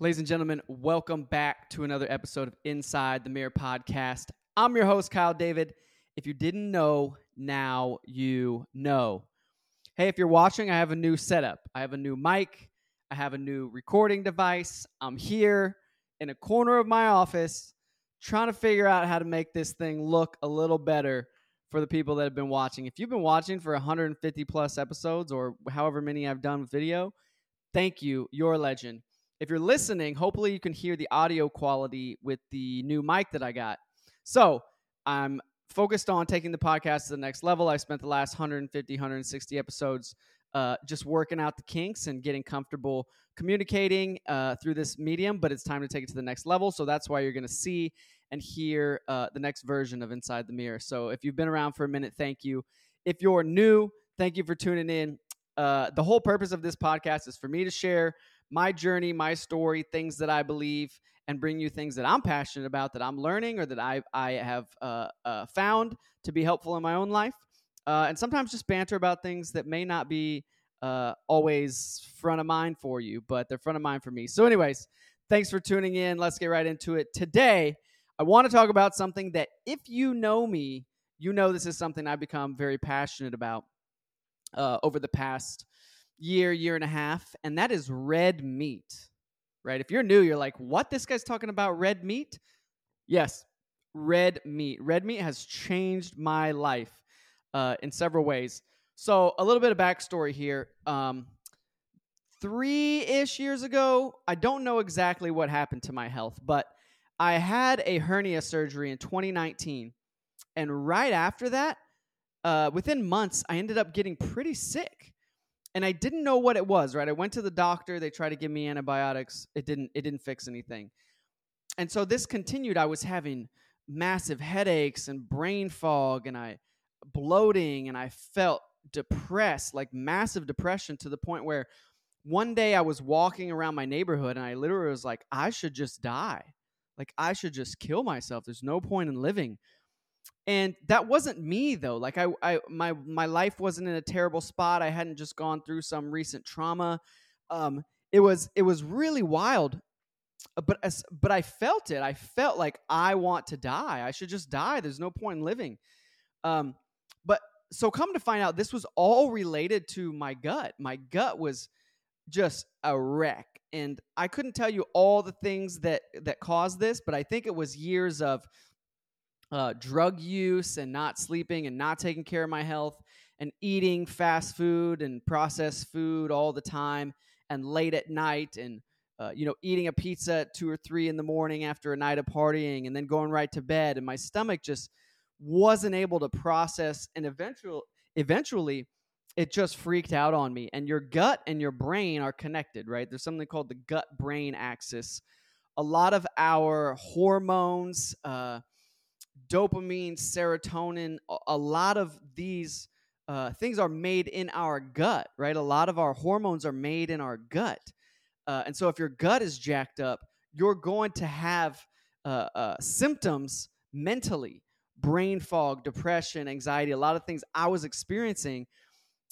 Ladies and gentlemen, welcome back to another episode of Inside the Mirror podcast. I'm your host, Kyle David. If you didn't know, now you know. Hey, if you're watching, I have a new setup. I have a new mic, I have a new recording device. I'm here in a corner of my office trying to figure out how to make this thing look a little better for the people that have been watching. If you've been watching for 150 plus episodes or however many I've done with video, thank you. You're a legend. If you're listening, hopefully you can hear the audio quality with the new mic that I got. So I'm focused on taking the podcast to the next level. I spent the last 150, 160 episodes uh, just working out the kinks and getting comfortable communicating uh, through this medium, but it's time to take it to the next level. So that's why you're going to see and hear uh, the next version of Inside the Mirror. So if you've been around for a minute, thank you. If you're new, thank you for tuning in. Uh, the whole purpose of this podcast is for me to share my journey, my story, things that I believe, and bring you things that I'm passionate about, that I'm learning, or that I I have uh, uh, found to be helpful in my own life, uh, and sometimes just banter about things that may not be uh, always front of mind for you, but they're front of mind for me. So, anyways, thanks for tuning in. Let's get right into it. Today, I want to talk about something that, if you know me, you know this is something I've become very passionate about uh, over the past year, year and a half, and that is red meat. Right? If you're new, you're like, what? This guy's talking about red meat? Yes, red meat. Red meat has changed my life uh, in several ways. So, a little bit of backstory here. Um, Three ish years ago, I don't know exactly what happened to my health, but I had a hernia surgery in 2019. And right after that, uh, within months, I ended up getting pretty sick and I didn't know what it was. Right, I went to the doctor. They tried to give me antibiotics. It didn't. It didn't fix anything. And so this continued. I was having massive headaches and brain fog, and I bloating, and I felt depressed, like massive depression, to the point where one day I was walking around my neighborhood, and I literally was like, I should just die. Like I should just kill myself. There's no point in living and that wasn't me though like I, I my my life wasn't in a terrible spot i hadn't just gone through some recent trauma um it was it was really wild uh, but as, but i felt it i felt like i want to die i should just die there's no point in living um but so come to find out this was all related to my gut my gut was just a wreck and i couldn't tell you all the things that that caused this but i think it was years of uh, drug use and not sleeping and not taking care of my health and eating fast food and processed food all the time and late at night and uh, you know eating a pizza at two or three in the morning after a night of partying and then going right to bed. And my stomach just wasn't able to process and eventually eventually it just freaked out on me. And your gut and your brain are connected right? There's something called the gut brain axis. A lot of our hormones uh, dopamine, serotonin, a lot of these uh, things are made in our gut, right? A lot of our hormones are made in our gut. Uh, and so if your gut is jacked up, you're going to have uh, uh symptoms mentally brain fog, depression, anxiety, a lot of things I was experiencing.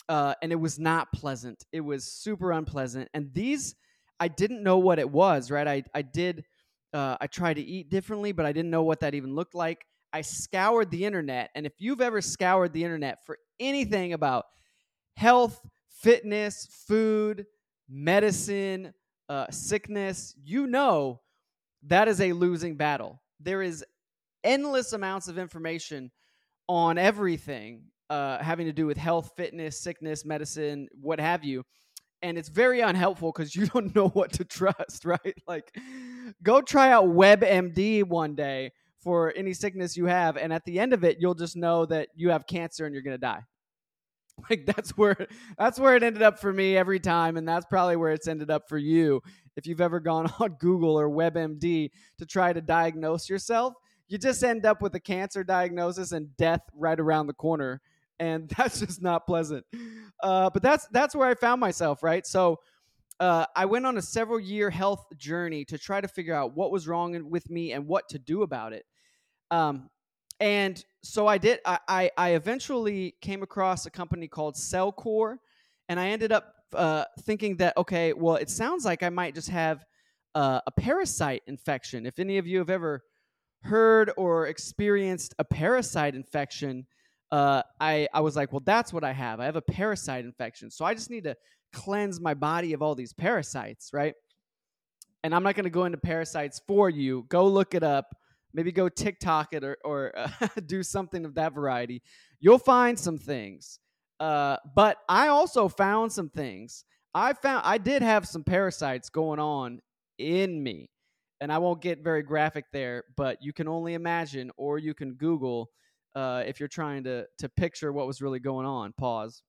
Uh, and it was not pleasant. It was super unpleasant. And these, I didn't know what it was, right? I, I did, uh, I tried to eat differently, but I didn't know what that even looked like. I scoured the internet. And if you've ever scoured the internet for anything about health, fitness, food, medicine, uh, sickness, you know that is a losing battle. There is endless amounts of information on everything uh, having to do with health, fitness, sickness, medicine, what have you. And it's very unhelpful because you don't know what to trust, right? Like, go try out WebMD one day for any sickness you have and at the end of it you'll just know that you have cancer and you're going to die. Like that's where that's where it ended up for me every time and that's probably where it's ended up for you. If you've ever gone on google or webmd to try to diagnose yourself you just end up with a cancer diagnosis and death right around the corner and that's just not pleasant. Uh, but that's that's where i found myself right? So uh, I went on a several year health journey to try to figure out what was wrong with me and what to do about it. Um, and so I did. I, I, I eventually came across a company called Cellcore, and I ended up uh, thinking that okay, well, it sounds like I might just have uh, a parasite infection. If any of you have ever heard or experienced a parasite infection, uh, I, I was like, well, that's what I have. I have a parasite infection. So I just need to cleanse my body of all these parasites, right? And I'm not going to go into parasites for you. Go look it up. Maybe go TikTok it or, or uh, do something of that variety. You'll find some things. Uh, but I also found some things. I found I did have some parasites going on in me. And I won't get very graphic there, but you can only imagine or you can Google uh, if you're trying to to picture what was really going on. Pause.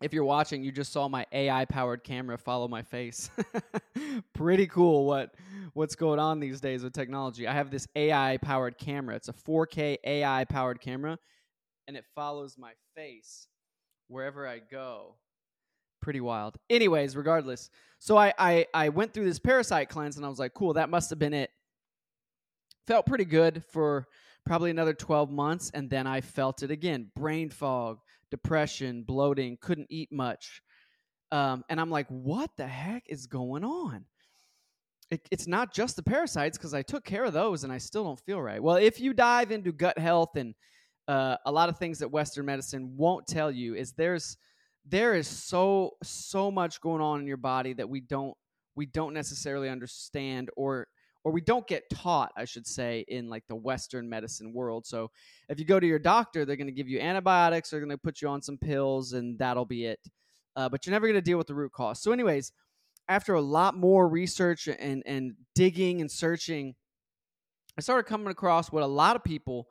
If you're watching, you just saw my AI powered camera follow my face. Pretty cool what what's going on these days with technology. I have this AI powered camera. It's a 4K AI powered camera and it follows my face wherever I go pretty wild. Anyways, regardless, so I, I I went through this parasite cleanse and I was like, cool, that must have been it. Felt pretty good for probably another 12 months and then I felt it again. Brain fog, depression, bloating, couldn't eat much. Um, and I'm like, what the heck is going on? It, it's not just the parasites because I took care of those and I still don't feel right. Well, if you dive into gut health and uh, a lot of things that Western medicine won't tell you is there's there is so so much going on in your body that we don't we don't necessarily understand or or we don't get taught i should say in like the western medicine world so if you go to your doctor they're going to give you antibiotics they're going to put you on some pills and that'll be it uh, but you're never going to deal with the root cause so anyways after a lot more research and and digging and searching i started coming across what a lot of people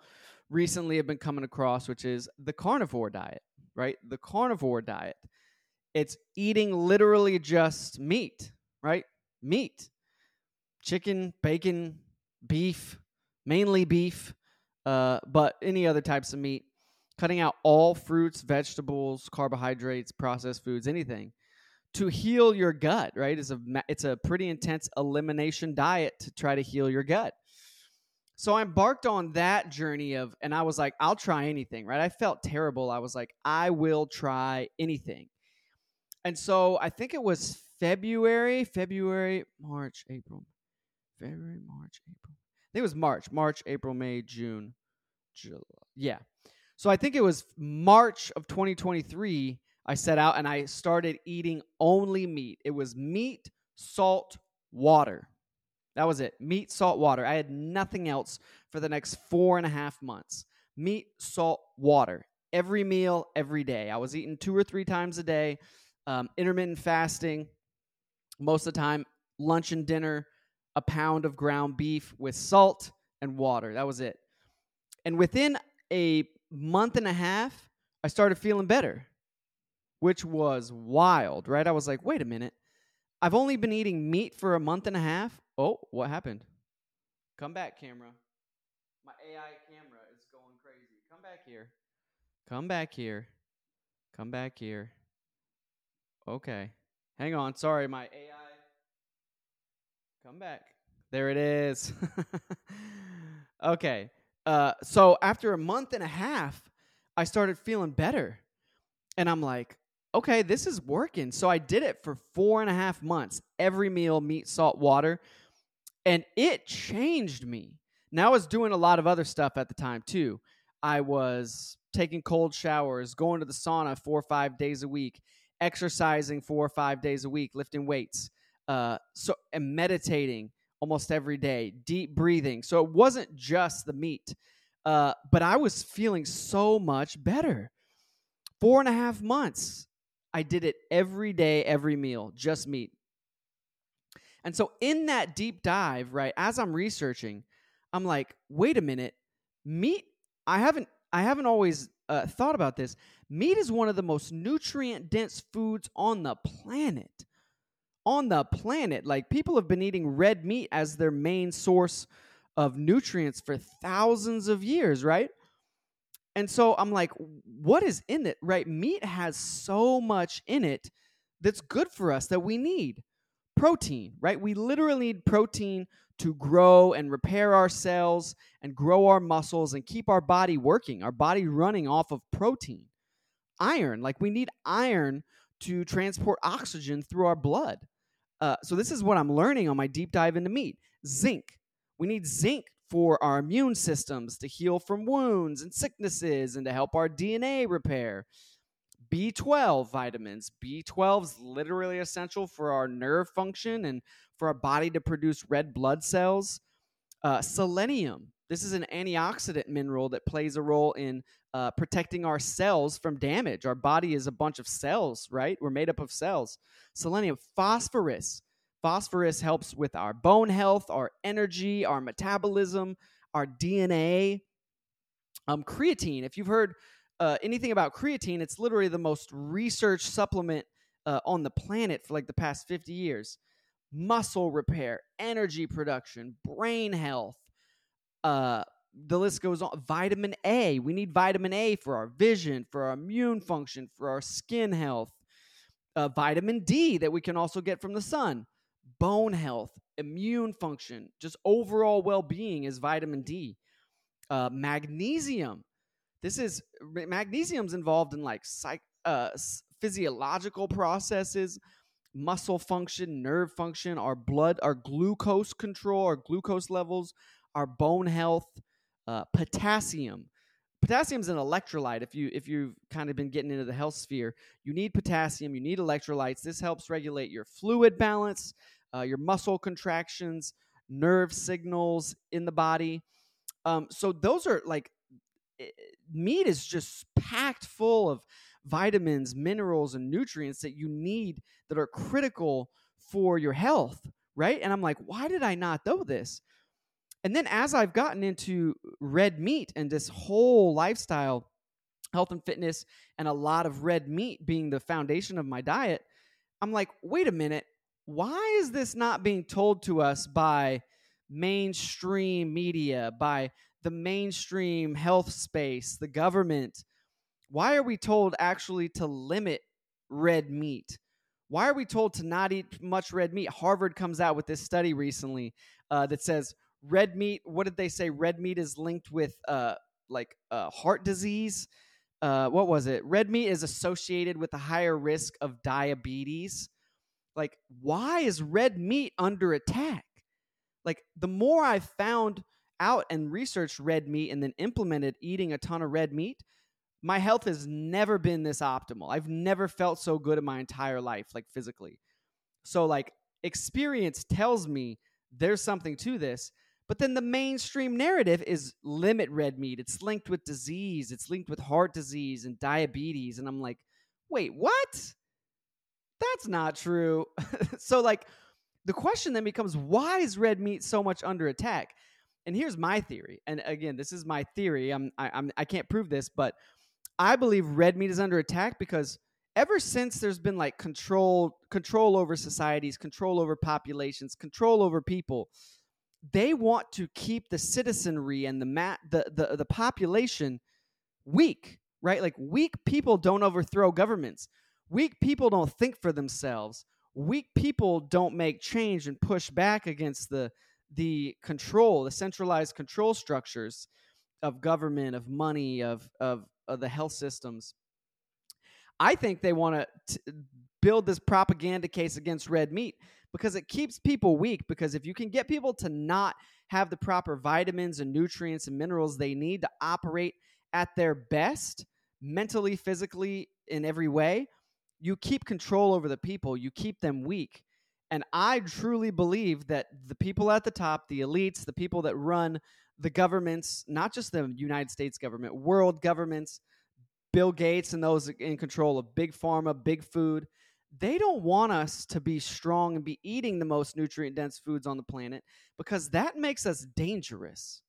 recently have been coming across which is the carnivore diet right? The carnivore diet. It's eating literally just meat, right? Meat. Chicken, bacon, beef, mainly beef, uh, but any other types of meat. Cutting out all fruits, vegetables, carbohydrates, processed foods, anything to heal your gut, right? It's a it's a pretty intense elimination diet to try to heal your gut. So I embarked on that journey of, and I was like, I'll try anything, right? I felt terrible. I was like, I will try anything. And so I think it was February, February, March, April, February, March, April. I think it was March, March, April, May, June, July. Yeah. So I think it was March of 2023. I set out and I started eating only meat. It was meat, salt, water. That was it. Meat, salt, water. I had nothing else for the next four and a half months. Meat, salt, water. Every meal, every day. I was eating two or three times a day, um, intermittent fasting. Most of the time, lunch and dinner, a pound of ground beef with salt and water. That was it. And within a month and a half, I started feeling better, which was wild, right? I was like, wait a minute. I've only been eating meat for a month and a half. Oh, what happened? Come back, camera. My AI camera is going crazy. Come back here. Come back here. Come back here. Okay. Hang on. Sorry, my AI. Come back. There it is. okay. Uh, so after a month and a half, I started feeling better. And I'm like, okay, this is working. So I did it for four and a half months. Every meal, meat, salt, water. And it changed me. Now I was doing a lot of other stuff at the time too. I was taking cold showers, going to the sauna four or five days a week, exercising four or five days a week, lifting weights, uh, so and meditating almost every day, deep breathing. So it wasn't just the meat, uh, but I was feeling so much better. Four and a half months, I did it every day, every meal, just meat. And so in that deep dive, right, as I'm researching, I'm like, wait a minute, meat. I haven't I haven't always uh, thought about this. Meat is one of the most nutrient dense foods on the planet. On the planet, like people have been eating red meat as their main source of nutrients for thousands of years, right? And so I'm like, what is in it, right? Meat has so much in it that's good for us that we need protein, right? We literally need protein to grow and repair our cells and grow our muscles and keep our body working, our body running off of protein. iron. Like we need iron to transport oxygen through our blood. Uh, so this is what I'm learning on my deep dive into meat. Zinc. We need zinc for our immune systems to heal from wounds and sicknesses and to help our DNA repair. B12 vitamins. B12 is literally essential for our nerve function and for our body to produce red blood cells. Uh, selenium. This is an antioxidant mineral that plays a role in uh, protecting our cells from damage. Our body is a bunch of cells, right? We're made up of cells. Selenium, phosphorus. Phosphorus helps with our bone health, our energy, our metabolism, our DNA. Um, creatine, if you've heard uh, anything about creatine, it's literally the most researched supplement uh, on the planet for like the past 50 years. Muscle repair, energy production, brain health, uh, the list goes on. Vitamin A. We need vitamin A for our vision, for our immune function, for our skin health. Uh, vitamin D that we can also get from the sun. Bone health, immune function, just overall well being is vitamin D. Uh, magnesium. This is magnesium's involved in like psych, uh, physiological processes, muscle function, nerve function, our blood, our glucose control, our glucose levels, our bone health, uh, potassium. Potassium is an electrolyte. If you if you've kind of been getting into the health sphere, you need potassium. You need electrolytes. This helps regulate your fluid balance, uh, your muscle contractions, nerve signals in the body. Um, so those are like meat is just packed full of vitamins, minerals, and nutrients that you need that are critical for your health, right? And I'm like, why did I not know this? And then as I've gotten into red meat and this whole lifestyle, health and fitness, and a lot of red meat being the foundation of my diet, I'm like, wait a minute, why is this not being told to us by mainstream media, by the mainstream health space, the government? Why are we told actually to limit red meat? Why are we told to not eat much red meat? Harvard comes out with this study recently uh, that says red meat. What did they say? Red meat is linked with uh, like uh, heart disease. Uh, what was it? Red meat is associated with a higher risk of diabetes. Like, why is red meat under attack? Like, the more I found out and researched red meat and then implemented eating a ton of red meat, my health has never been this optimal. I've never felt so good in my entire life, like physically. So, like, experience tells me there's something to this. But then the mainstream narrative is limit red meat. It's linked with disease, it's linked with heart disease and diabetes. And I'm like, wait, what? That's not true. so, like, the question then becomes why is red meat so much under attack? And here's my theory. And again, this is my theory. I'm, I, I'm, I can't prove this, but I believe red meat is under attack because ever since there's been like control control over societies, control over populations, control over people, they want to keep the citizenry and the ma- the, the the population weak, right? Like weak people don't overthrow governments. Weak people don't think for themselves. Weak people don't make change and push back against the the control, the centralized control structures of government, of money, of of, of the health systems. I think they want to build this propaganda case against red meat because it keeps people weak. Because if you can get people to not have the proper vitamins and nutrients and minerals they need to operate at their best, mentally, physically, in every way, you keep control over the people, you keep them weak. And I truly believe that the people at the top, the elites, the people that run the governments, not just the United States government, world governments, Bill Gates and those in control of big pharma, big food, they don't want us to be strong and be eating the most nutrient dense foods on the planet because that makes us dangerous.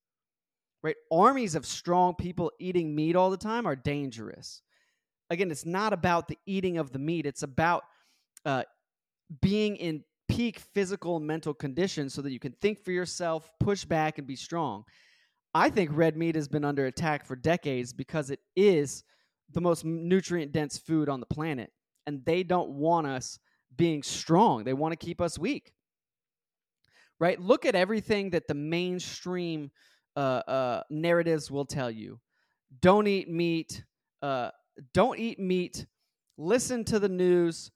Right? Armies of strong people eating meat all the time are dangerous. Again, it's not about the eating of the meat, it's about uh, being in peak physical and mental condition so that you can think for yourself, push back, and be strong. I think red meat has been under attack for decades because it is the most nutrient dense food on the planet and they don't want us being strong. They want to keep us weak. Right? Look at everything that the mainstream uh, uh, narratives will tell you. Don't eat meat. Uh, don't eat meat, listen to the news,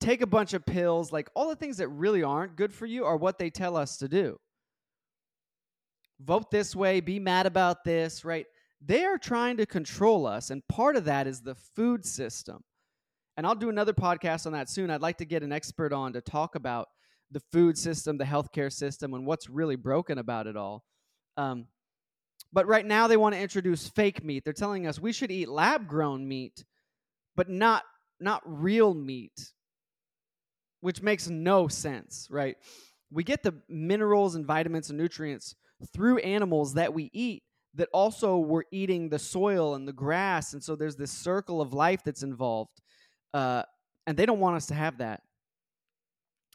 take a bunch of pills, like all the things that really aren't good for you are what they tell us to do. Vote this way, be mad about this, right? They are trying to control us, and part of that is the food system. And I'll do another podcast on that soon. I'd like to get an expert on to talk about the food system, the healthcare system, and what's really broken about it all. Um, but right now, they want to introduce fake meat. They're telling us we should eat lab grown meat, but not not real meat, which makes no sense, right? We get the minerals and vitamins and nutrients through animals that we eat that also we're eating the soil and the grass. And so there's this circle of life that's involved. Uh, and they don't want us to have that.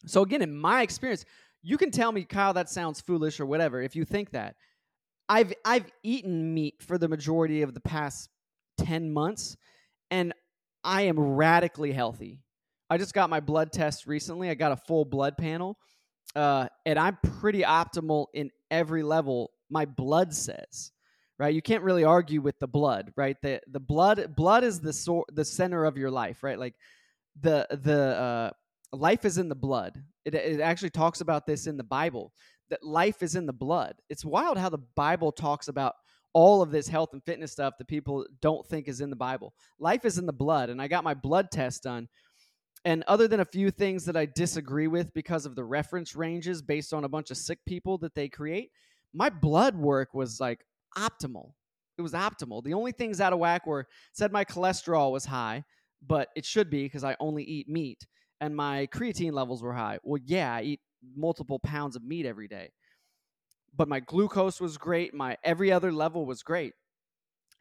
So, again, in my experience, you can tell me, Kyle, that sounds foolish or whatever if you think that. I've I've eaten meat for the majority of the past 10 months and I am radically healthy. I just got my blood test recently. I got a full blood panel. Uh, and I'm pretty optimal in every level my blood says. Right? You can't really argue with the blood, right? The the blood blood is the sor- the center of your life, right? Like the the uh, life is in the blood. It, it actually talks about this in the Bible that life is in the blood. It's wild how the Bible talks about all of this health and fitness stuff that people don't think is in the Bible. Life is in the blood, and I got my blood test done. And other than a few things that I disagree with because of the reference ranges based on a bunch of sick people that they create, my blood work was like optimal. It was optimal. The only things out of whack were said my cholesterol was high, but it should be because I only eat meat, and my creatine levels were high. Well, yeah, I eat multiple pounds of meat every day. But my glucose was great. My every other level was great.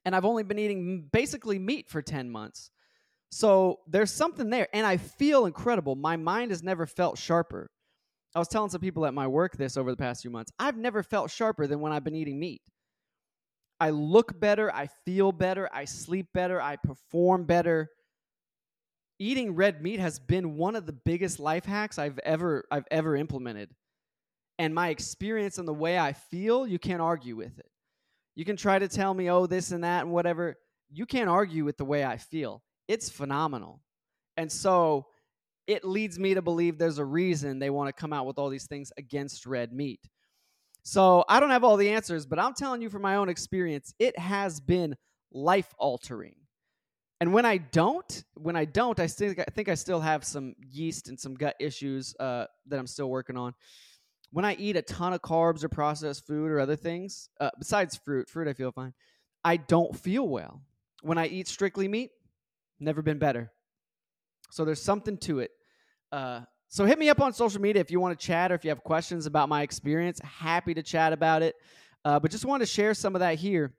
And I've only been eating basically meat for 10 months. So there's something there. And I feel incredible. My mind has never felt sharper. I was telling some people at my work this over the past few months. I've never felt sharper than when I've been eating meat. I look better. I feel better. I sleep better. I perform better eating red meat has been one of the biggest life hacks I've ever I've ever implemented. And my experience and the way I feel, you can't argue with it. You can try to tell me, oh, this and that and whatever. You can't argue with the way I feel. It's phenomenal. And so it leads me to believe there's a reason they want to come out with all these things against red meat. So I don't have all the answers, but I'm telling you from my own experience, it has been life altering. And when I don't, when I don't, I still I think I still have some yeast and some gut issues uh, that I'm still working on. When I eat a ton of carbs or processed food or other things, uh, besides fruit, fruit I feel fine. I don't feel well. When I eat strictly meat, never been better. So there's something to it. Uh, so hit me up on social media if you want to chat or if you have questions about my experience. Happy to chat about it. Uh, but just want to share some of that here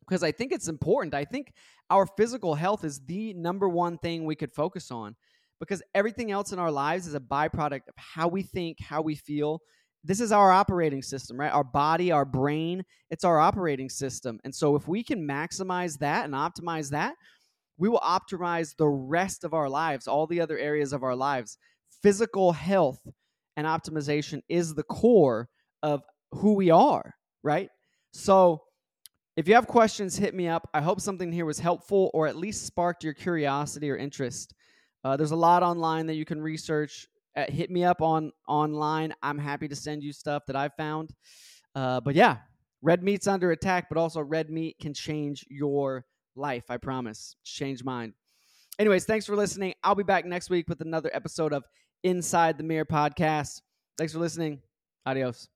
because I think it's important. I think our physical health is the number one thing we could focus on because everything else in our lives is a byproduct of how we think, how we feel. This is our operating system, right? Our body, our brain, it's our operating system. And so if we can maximize that and optimize that, we will optimize the rest of our lives, all the other areas of our lives. Physical health and optimization is the core of who we are, right? So if you have questions, hit me up. I hope something here was helpful or at least sparked your curiosity or interest. Uh, there's a lot online that you can research. Uh, hit me up on online. I'm happy to send you stuff that I've found. Uh, but yeah, red meat's under attack, but also red meat can change your life. I promise. Change mine. Anyways, thanks for listening. I'll be back next week with another episode of Inside the Mirror podcast. Thanks for listening. Adios.